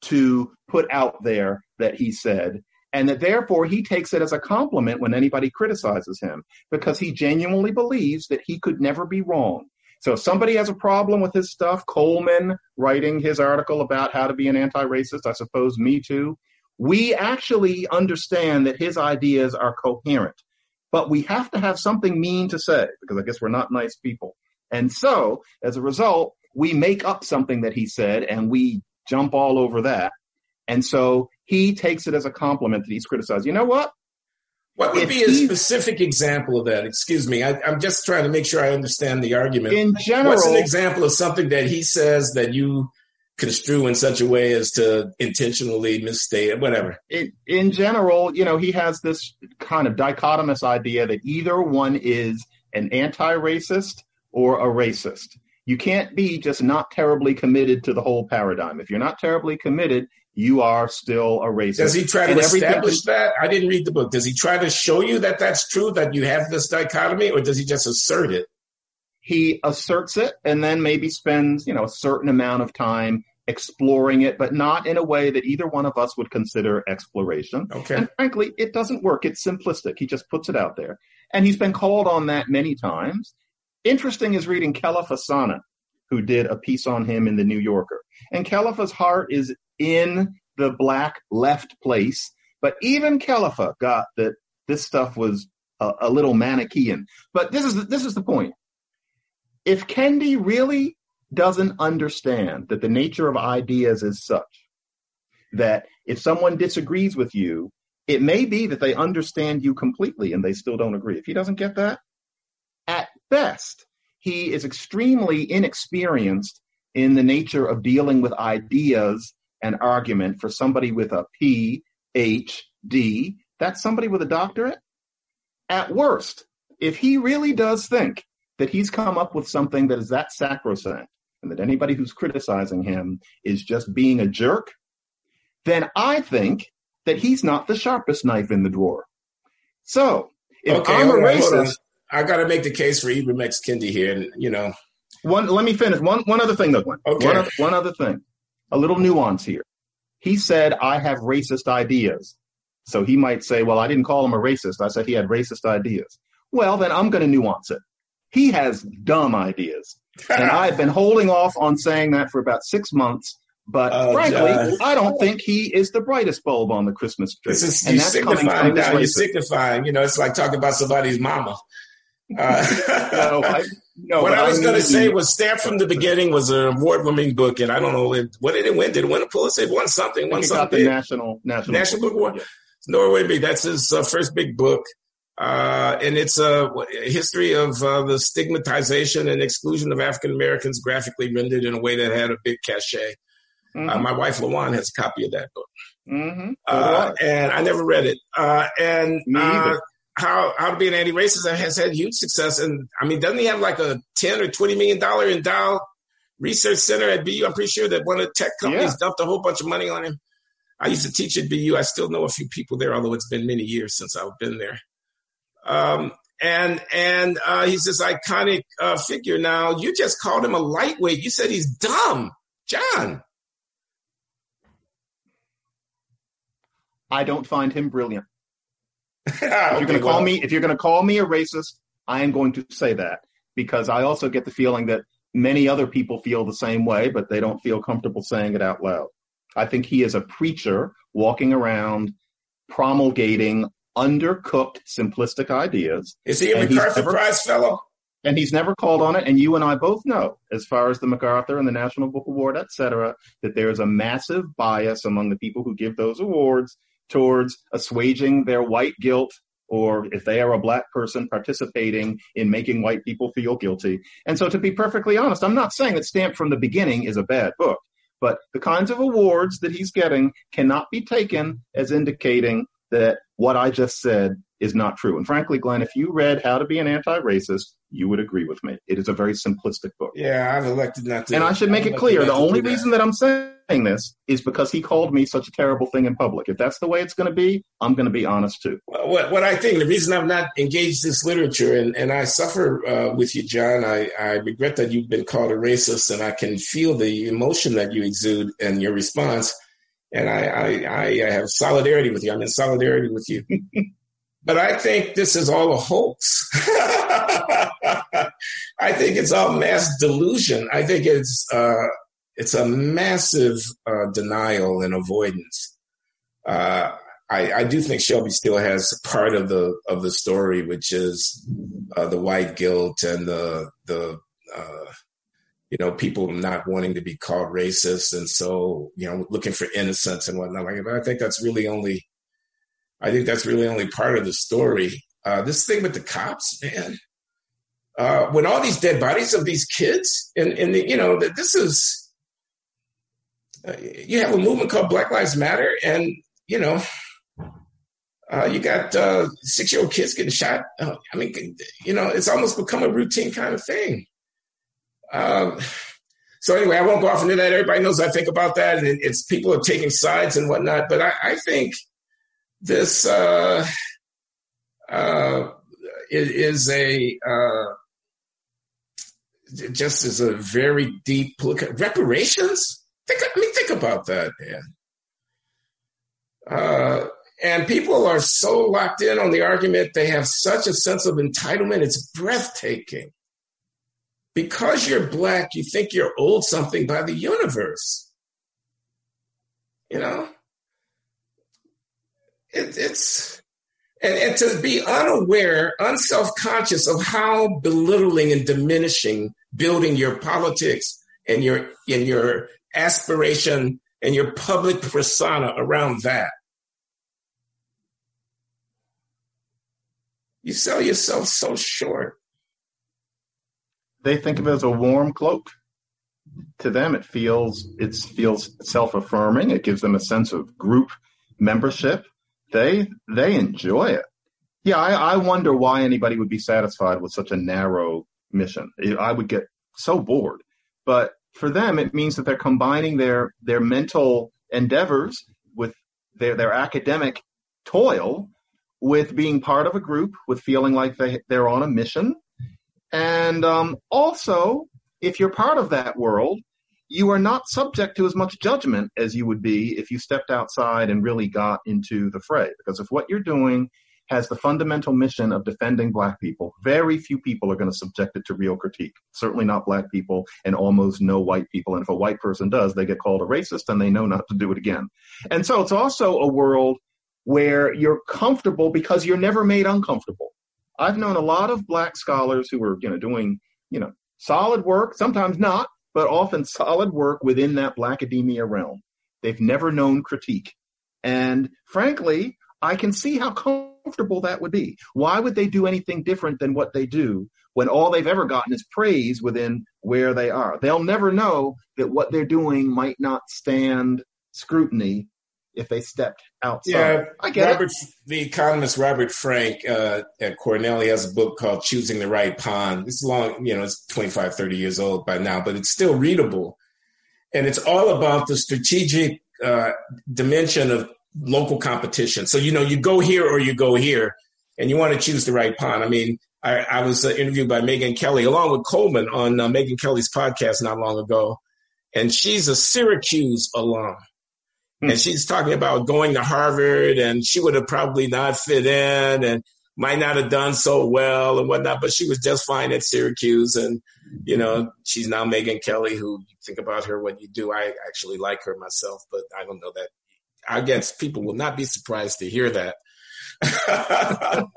to put out there that he said. And that therefore he takes it as a compliment when anybody criticizes him because he genuinely believes that he could never be wrong. So if somebody has a problem with his stuff, Coleman writing his article about how to be an anti-racist, I suppose me too. We actually understand that his ideas are coherent, but we have to have something mean to say because I guess we're not nice people. And so as a result, we make up something that he said and we jump all over that. And so he takes it as a compliment that he's criticized. You know what? What would be a specific example of that? Excuse me. I, am just trying to make sure I understand the argument. In general, what's an example of something that he says that you construe in such a way as to intentionally misstate it, whatever? In, in general, you know, he has this kind of dichotomous idea that either one is an anti-racist or a racist. You can't be just not terribly committed to the whole paradigm. If you're not terribly committed, you are still a racist. Does he try to and establish that? I didn't read the book. Does he try to show you that that's true, that you have this dichotomy, or does he just assert it? He asserts it and then maybe spends, you know, a certain amount of time exploring it, but not in a way that either one of us would consider exploration. Okay. And frankly, it doesn't work. It's simplistic. He just puts it out there. And he's been called on that many times. Interesting is reading Kelefa Sanneh, who did a piece on him in the New Yorker. And Kelefa's heart is in the black left place. But even Kelefa got that this stuff was a, a little Manichean. But this is this is the point. If Kendi really doesn't understand that the nature of ideas is such that if someone disagrees with you, it may be that they understand you completely and they still don't agree. If he doesn't get that, at best, he is extremely inexperienced in the nature of dealing with ideas and argument for somebody with a PhD. That's somebody with a doctorate. At worst, if he really does think that he's come up with something that is that sacrosanct and that anybody who's criticizing him is just being a jerk, then I think that he's not the sharpest knife in the drawer. So If okay, I'm a hold on, hold on. racist, I got to make the case for Ibram X. Kendi here, and you know, one let me finish. One one other thing though, Glenn. Okay. One, one other thing. A little nuance here. He said I have racist ideas. So he might say, Well, I didn't call him a racist. I said he had racist ideas. Well, then I'm gonna nuance it. He has dumb ideas. And I've been holding off on saying that for about six months. But Oh, frankly, John. I don't think he is the brightest bulb on the Christmas tree. this is and you that's signifying now. You're signifying. You know, it's like talking about somebody's mama. Uh, I, no, what I was going to say was "Stamped from the Beginning" was an award-winning book, and I don't know it, what did it win. Did it win a Pulitzer? It won something. Won think it got something. the national national National Book Award. Norway Big. That's his uh, first big book. Uh, and it's a, a history of uh, the stigmatization and exclusion of African Americans, graphically rendered in a way that had a big cachet. Uh, Mhm. my wife LaJuan has a copy of that book, Mhm. uh, and I never read it. Uh, and Me uh, either. How how to be an anti-racist has had huge success. And I mean, doesn't he have like a ten or twenty million dollar endowed research center at BU? I'm pretty sure that one of the tech companies Yeah. dumped a whole bunch of money on him. I used to teach at BU. I still know a few people there, although it's been many years since I've been there. Um, and and uh, he's this iconic uh, figure. Now you just called him a lightweight. You said he's dumb, John. I don't find him brilliant. If you're going to call me, if you're going to call me a racist, I am going to say that because I also get the feeling that many other people feel the same way, but they don't feel comfortable saying it out loud. I think he is a preacher walking around promulgating undercooked, simplistic ideas, is he a MacArthur never- Prize fellow? and he's never called on it. And you and I both know, as far as the MacArthur and the National Book Award, et cetera, that there is a massive bias among the people who give those awards towards assuaging their white guilt or if they are a black person participating in making white people feel guilty. And so to be perfectly honest, I'm not saying that Stamped from the Beginning is a bad book, but the kinds of awards that he's getting cannot be taken as indicating that what I just said is not true. And frankly, Glenn, if you read How to Be an Anti-Racist, you would agree with me. It is a very simplistic book. Yeah, I've elected not to. And I should make I've it clear, the only reason that I'm saying this is because he called me such a terrible thing in public. If that's the way it's going to be, I'm going to be honest too. what what I think the reason I've not engaged this literature and, and I suffer uh, with you, John. I, I regret that you've been called a racist, and I can feel the emotion that you exude and your response. And I, I, I have solidarity with you. I'm in solidarity with you. but I think this is all a hoax. I think it's all mass delusion. I think it's uh, it's a massive uh, denial and avoidance. Uh, I, I do think Shelby still has part of the of the story, which is uh, the white guilt and the the uh, you know people not wanting to be called racist, and so you know looking for innocence and whatnot. Like, but I think that's really only, I think that's really only part of the story. Uh, this thing with the cops, man. Uh, when all these dead bodies of these kids, and and the, you know this is, uh, you have a movement called Black Lives Matter, and you know uh, you got uh, six year old kids getting shot. Uh, I mean, you know, it's almost become a routine kind of thing. Um, so anyway, I won't go off into that. Everybody knows I think about that, and it's people are taking sides and whatnot. But I, I think this uh, uh, is, is a uh, just is a very deep political reparations. Think, I mean, think about that, man. Uh, and people are so locked in on the argument, they have such a sense of entitlement, it's breathtaking. Because you're black, you think you're owed something by the universe. You know? It, it's, and, and to be unaware, unself conscious of how belittling and diminishing building your politics and your, and your aspiration and your public persona around that. You sell yourself so short. They think of it as a warm cloak. To them, it feels it feels self affirming. It gives them a sense of group membership. They they enjoy it. Yeah, I, I wonder why anybody would be satisfied with such a narrow mission. I would get so bored. But for them, it means that they're combining their their mental endeavors with their their academic toil with being part of a group, with feeling like they, they're on a mission. And um, also, if you're part of that world, you are not subject to as much judgment as you would be if you stepped outside and really got into the fray. Because if what you're doing has the fundamental mission of defending black people, very few people are going to subject it to real critique. Certainly not black people and almost no white people. And if a white person does, they get called a racist and they know not to do it again. And so it's also a world where you're comfortable because you're never made uncomfortable. I've known a lot of black scholars who are, you know, doing, you know, solid work, sometimes not, but often solid work within that black academia realm. They've never known critique. And frankly, I can see how comfortable that would be. Why would they do anything different than what they do when all they've ever gotten is praise within where they are? They'll never know that what they're doing might not stand scrutiny if they stepped outside. Yeah, I get Robert, it. the economist Robert Frank uh, at Cornell, he has a book called Choosing the Right Pond. It's long, you know, it's 25, 30 years old by now, but it's still readable. And it's all about the strategic uh, dimension of local competition. So, you know, you go here or you go here, and you want to choose the right pond. I mean, I, I was uh, interviewed by Megyn Kelly along with Coleman on uh, Megyn Kelly's podcast not long ago, and she's a Syracuse alum. Hmm. And she's talking about going to Harvard and she would have probably not fit in and might not have done so well and whatnot, but she was just fine at Syracuse. And, you know, she's now Megyn Kelly, who you think about her, what you do. I actually like her myself, but I don't know that. I guess people will not be surprised to hear that.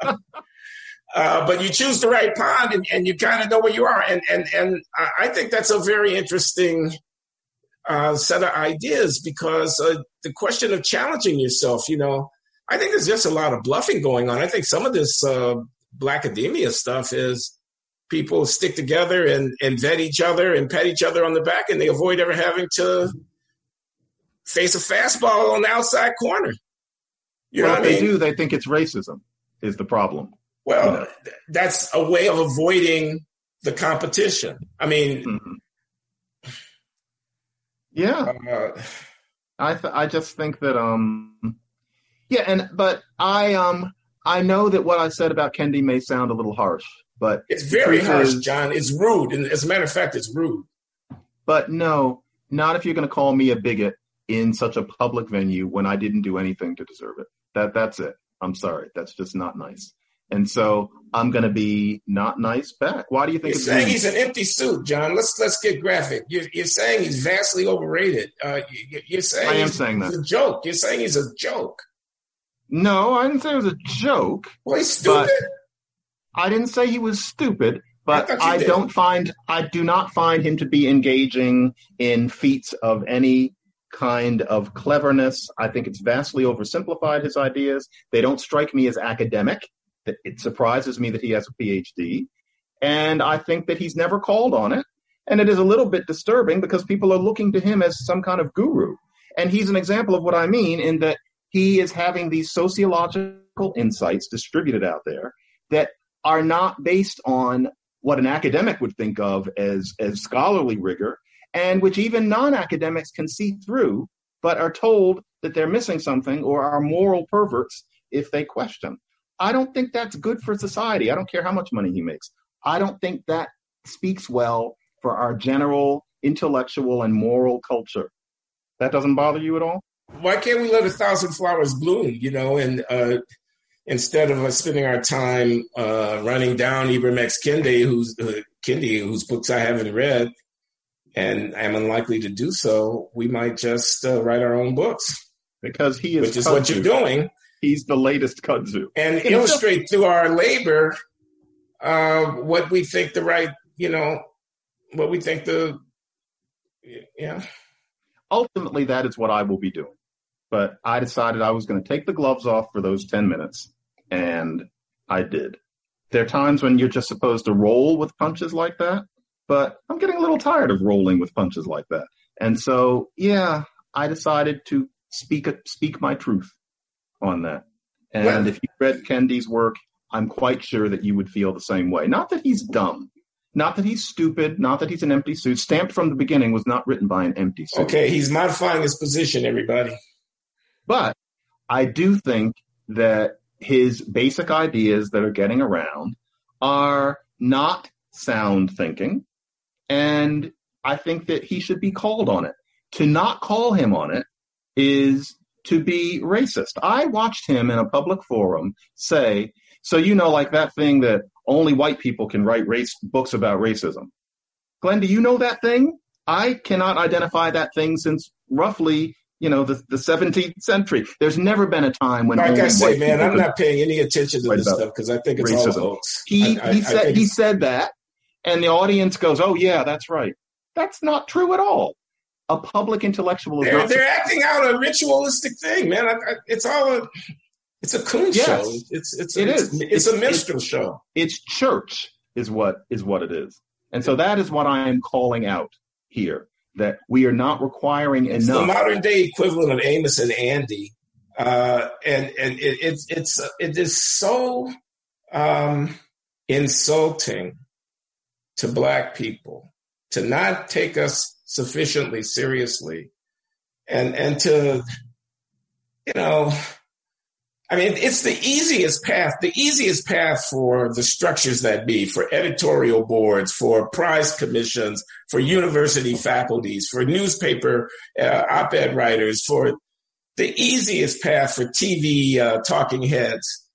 uh, but you choose the right pond and, and you kind of know where you are. And, and, and I think that's a very interesting uh, set of ideas because uh, the question of challenging yourself, you know, I think there's just a lot of bluffing going on. I think some of this uh, black academia stuff is people stick together and, and vet each other and pat each other on the back and they avoid ever having to face a fastball on the outside corner. You well, know what they I mean? do, they think it's racism is the problem. Well, you know? that's a way of avoiding the competition. I mean, mm-hmm. Yeah. Uh, I th- I just think that um yeah and but I um I know that what I said about Kendi may sound a little harsh, but it's very harsh, is, John. It's rude, and as a matter of fact, it's rude. But no, not if you're going to call me a bigot in such a public venue when I didn't do anything to deserve it. That that's it. I'm sorry. That's just not nice. And so I'm going to be not nice back. Why do you think? You're saying he's an empty suit, John. Let's let's get graphic. You're, you're saying he's vastly overrated. Uh, you, are saying I am saying that. a joke. You're saying he's a joke. No, I didn't say it was a joke. Well, he's stupid. I didn't say he was stupid, but I, I don't find I do not find him to be engaging in feats of any kind of cleverness. I think it's vastly oversimplified his ideas. They don't strike me as academic it surprises me that he has a PhD. And I think that he's never called on it. And it is a little bit disturbing because people are looking to him as some kind of guru. And he's an example of what I mean in that he is having these sociological insights distributed out there that are not based on what an academic would think of as, as scholarly rigor, and which even non academics can see through, but are told that they're missing something or are moral perverts if they question. I don't think that's good for society. I don't care how much money he makes. I don't think that speaks well for our general intellectual and moral culture. That doesn't bother you at all? Why can't we let a thousand flowers bloom, you know, and uh, instead of us spending our time uh, running down Ibram X. Kendi, who's, uh, Kendi, whose books I haven't read, and I'm unlikely to do so, we might just uh, write our own books. Because he is, which is what you're doing he's the latest kudzu. And illustrate through our labor uh, what we think the right, you know, what we think the, yeah. Ultimately, that is what I will be doing. But I decided I was going to take the gloves off for those 10 minutes, and I did. There are times when you're just supposed to roll with punches like that, but I'm getting a little tired of rolling with punches like that. And so, yeah, I decided to speak speak my truth on that. And well, if you read Kendi's work, I'm quite sure that you would feel the same way. Not that he's dumb, not that he's stupid, not that he's an empty suit. Stamped from the beginning was not written by an empty suit. Okay, he's modifying his position, everybody. But I do think that his basic ideas that are getting around are not sound thinking. And I think that he should be called on it. To not call him on it is to be racist. I watched him in a public forum say, so you know, like that thing that only white people can write race books about racism. Glenn, do you know that thing? I cannot identify that thing since roughly you know, the, the 17th century. There's never been a time when. Like I say, man, I'm not paying any attention to this stuff because I think it's racism. all hoax. He, I, he I, said I he said that, and the audience goes, "Oh yeah, that's right." That's not true at all. A public intellectual is they're, not. They're acting out a ritualistic thing, man. it's all a. It's a coon yes, show. It's it's it it's, is. it's, it's, a minstrel it's, show. It's church is what is what it is, and so that is what I am calling out here that we are not requiring it's enough. the modern day equivalent of Amos and Andy, uh, and and it, it's it's it is so um, insulting to black people to not take us sufficiently seriously, and and to you know I mean, it's the easiest path, the easiest path for the structures that be, for editorial boards, for prize commissions, for university faculties, for newspaper uh, op-ed writers, for the easiest path for TV uh, talking heads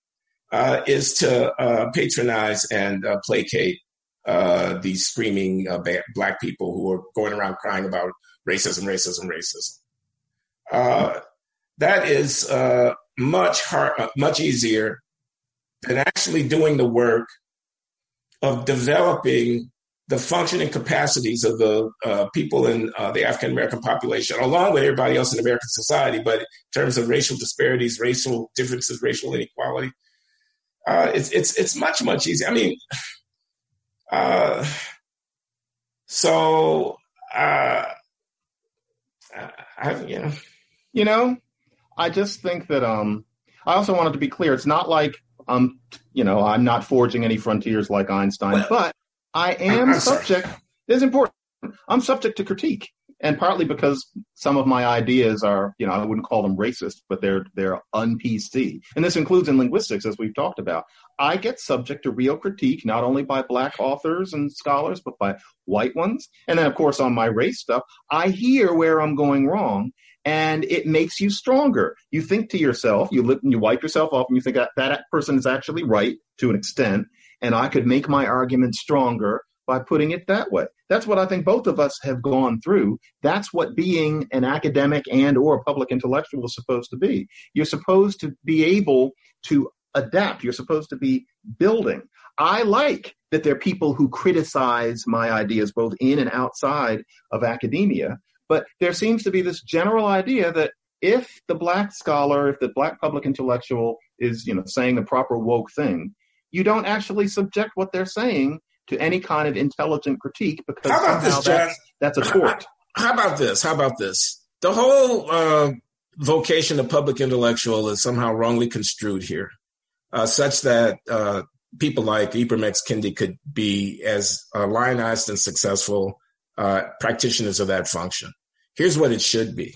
uh, is to uh, patronize and uh, placate uh, these screaming black people who are going around crying about racism, racism, racism. that is much hard, uh, much easier than actually doing the work of developing the functioning capacities of the uh, people in uh, the African American population, along with everybody else in American society. But in terms of racial disparities, racial differences, racial inequality, uh, it's it's it's much much easier. I mean, uh, so uh, I, you know, you know, I just think that um, I also wanted to be clear. It's not like um, you know, I'm not forging any frontiers like Einstein, well, but I am I'm subject. It's important. I'm subject to critique, and partly because some of my ideas are, you know, I wouldn't call them racist, but they're they're un-PC, and this includes in linguistics, as we've talked about. I get subject to real critique, not only by black authors and scholars, but by white ones, and then of course on my race stuff, I hear where I'm going wrong, and it makes you stronger. You think to yourself, you look, you wipe yourself off, and you think that that person is actually right to an extent, and I could make my argument stronger by putting it that way. That's what I think both of us have gone through. That's what being an academic and or a public intellectual is supposed to be. You're supposed to be able to adapt. You're supposed to be building. I like that there are people who criticize my ideas both in and outside of academia but there seems to be this general idea that if the black scholar, if the black public intellectual is, you know, saying the proper woke thing, you don't actually subject what they're saying to any kind of intelligent critique because how about this, John? That's, that's a tort. How, how about this? How about this? The whole uh, vocation of public intellectual is somehow wrongly construed here, uh, such that uh, people like Ibram X. Kendi could be as uh, lionized and successful uh, practitioners of that function. Here's what it should be.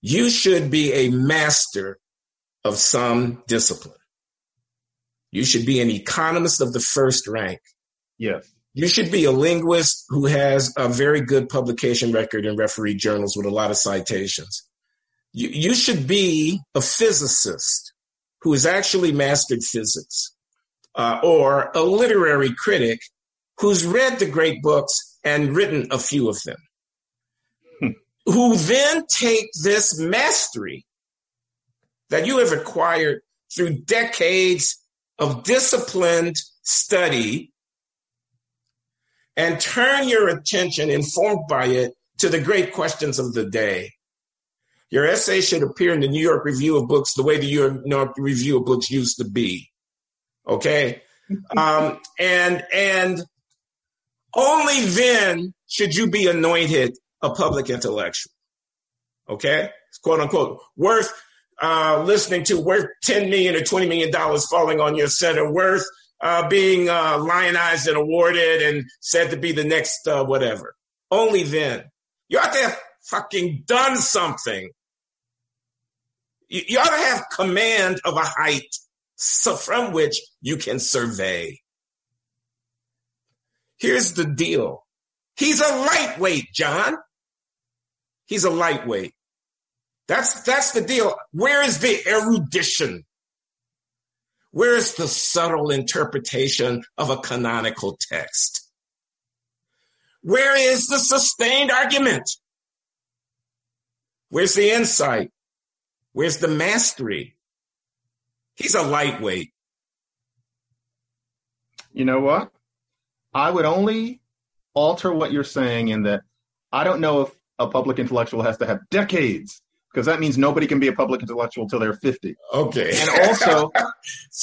You should be a master of some discipline. You should be an economist of the first rank. Yes. You should be a linguist who has a very good publication record in referee journals with a lot of citations. You, you should be a physicist who has actually mastered physics, uh, or a literary critic who's read the great books and written a few of them, hmm. who then take this mastery that you have acquired through decades of disciplined study and turn your attention, informed by it, to the great questions of the day. Your essay should appear in the New York Review of Books the way the New York Review of Books used to be. Okay? Um, and, and only then should you be anointed a public intellectual. Okay? Quote unquote. Worth uh, listening to, worth 10 million or 20 million dollars falling on your center, worth uh, being uh, lionized and awarded and said to be the next uh, whatever. Only then. You ought to have fucking done something. You, you ought to have command of a height so from which you can survey. Here's the deal. He's a lightweight, John. He's a lightweight. That's, that's the deal. Where is the erudition? Where is the subtle interpretation of a canonical text? Where is the sustained argument? Where's the insight? Where's the mastery? He's a lightweight. You know what? I would only alter what you're saying in that I don't know if a public intellectual has to have decades because that means nobody can be a public intellectual till they're 50. Okay. And also,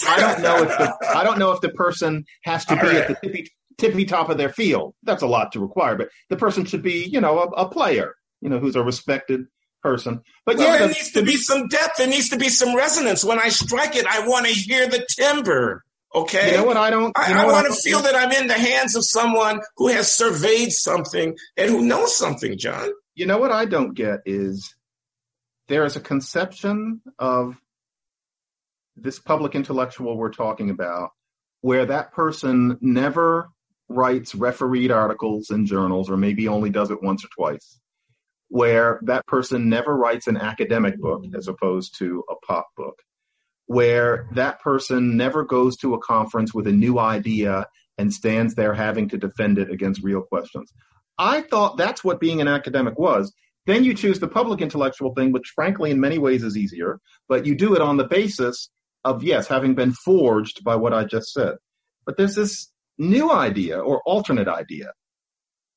I don't know if the I don't know if the person has to be right. at the tippy tippy top of their field. That's a lot to require, but the person should be, you know, a, a player, you know, who's a respected person. But well, yeah, there the, needs to be some depth. There needs to be some resonance. When I strike it, I want to hear the timbre. Okay. You know what? I don't. I, I want to feel that I'm in the hands of someone who has surveyed something and who knows something, John. You know what I don't get is there is a conception of this public intellectual we're talking about where that person never writes refereed articles in journals or maybe only does it once or twice where that person never writes an academic book as opposed to a pop book where that person never goes to a conference with a new idea and stands there having to defend it against real questions. I thought that's what being an academic was. Then you choose the public intellectual thing, which frankly in many ways is easier, but you do it on the basis of, yes, having been forged by what I just said. But there's this new idea or alternate idea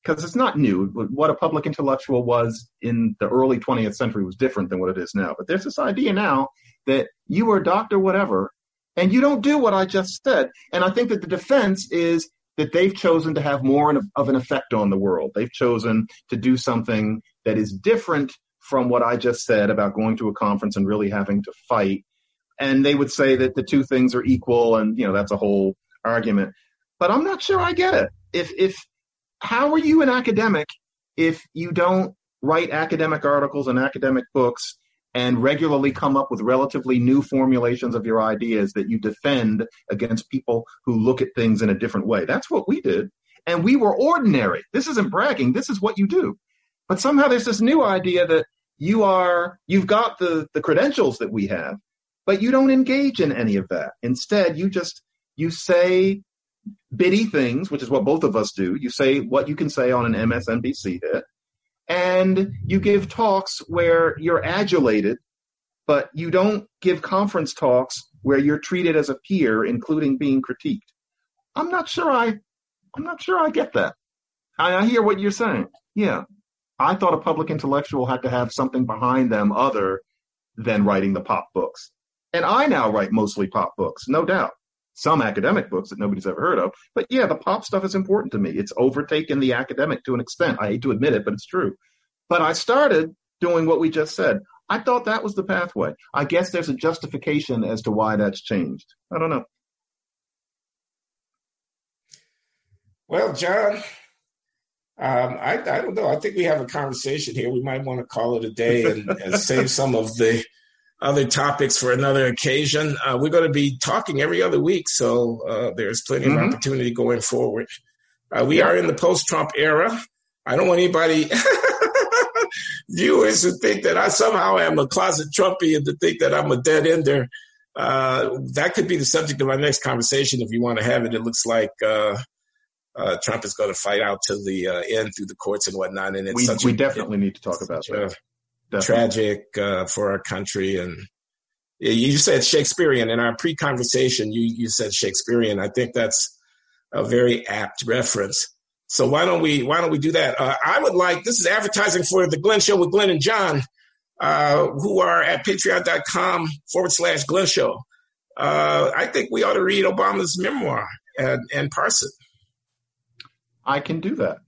because it's not new. What a public intellectual was in the early 20th century was different than what it is now. But there's this idea now that you are doctor, whatever, and you don't do what I just said. And I think that the defense is that they've chosen to have more of an effect on the world. They've chosen to do something that is different from what I just said about going to a conference and really having to fight. And they would say that the two things are equal, and you know that's a whole argument. But I'm not sure I get it. If if how are you an academic if you don't write academic articles and academic books and regularly come up with relatively new formulations of your ideas that you defend against people who look at things in a different way. That's what we did. And we were ordinary. This isn't bragging. This is what you do. But somehow there's this new idea that you are, you've got the, the credentials that we have, but you don't engage in any of that. Instead, you just, you say bitty things, which is what both of us do. You say what you can say on an MSNBC hit, and you give talks where you're adulated, but you don't give conference talks where you're treated as a peer, including being critiqued. I'm not sure I, I'm not sure I get that. I, I hear what you're saying. Yeah, I thought a public intellectual had to have something behind them other than writing the pop books. And I now write mostly pop books, no doubt some academic books that nobody's ever heard of. But yeah, the pop stuff is important to me. It's overtaken the academic to an extent. I hate to admit it, but it's true. But I started doing what we just said. I thought that was the pathway. I guess there's a justification as to why that's changed. I don't know. Well, John, um, I, I, don't know. I think we have a conversation here. We might want to call it a day and, and save some of the other topics for another occasion. Uh, we're going to be talking every other week, so uh, there's plenty mm-hmm. of opportunity going forward. Uh, we are in the post-Trump era. I don't want anybody viewers who think that I somehow am a closet Trumpian to think that I'm a dead ender. Uh, that could be the subject of our next conversation if you want to have it. It looks like uh, uh, Trump is going to fight out to the end through the courts and whatnot, and it's we, such we a, definitely need to talk about that tragic uh, for our country. And you said Shakespearean in our pre-conversation. You you said Shakespearean. I think that's a very apt reference. So why don't we why don't we do that? Uh, I would like this is advertising for the Glenn Show with Glenn and John, uh, who are at patreon.com forward slash Glenn Show. Uh, I think we ought to read Obama's memoir and, and parse it. I can do that.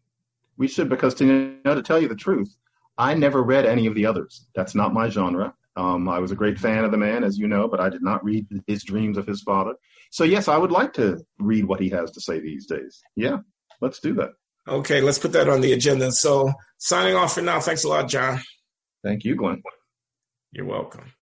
We should because to you know to tell you the truth, I never read any of the others. That's not my genre. Um, I was a great fan of the man, as you know, but I did not read his dreams of his father. So yes, I would like to read what he has to say these days. Yeah, let's do that. Okay, let's put that on the agenda. So signing off for now. Thanks a lot, John. Thank you, Glenn. You're welcome.